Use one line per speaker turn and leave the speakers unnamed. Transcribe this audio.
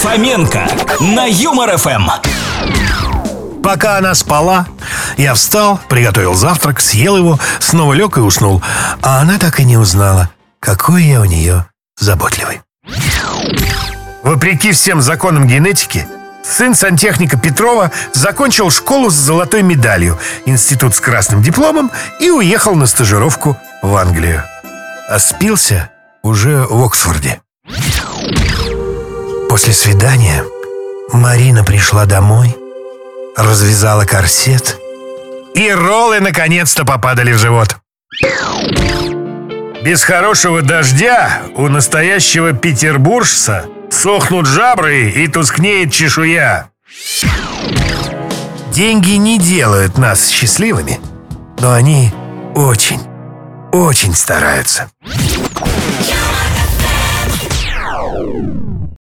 Фоменко на Юмор ФМ.
Пока она спала, я встал, приготовил завтрак, съел его, снова лег и уснул. А она так и не узнала, какой я у нее заботливый. Вопреки всем законам генетики, сын сантехника Петрова закончил школу с золотой медалью, институт с красным дипломом и уехал на стажировку в Англию. А спился уже в Оксфорде. После свидания Марина пришла домой, развязала корсет, и роллы наконец-то попадали в живот. Без хорошего дождя у настоящего петербуржца сохнут жабры и тускнеет чешуя. Деньги не делают нас счастливыми, но они очень, очень стараются.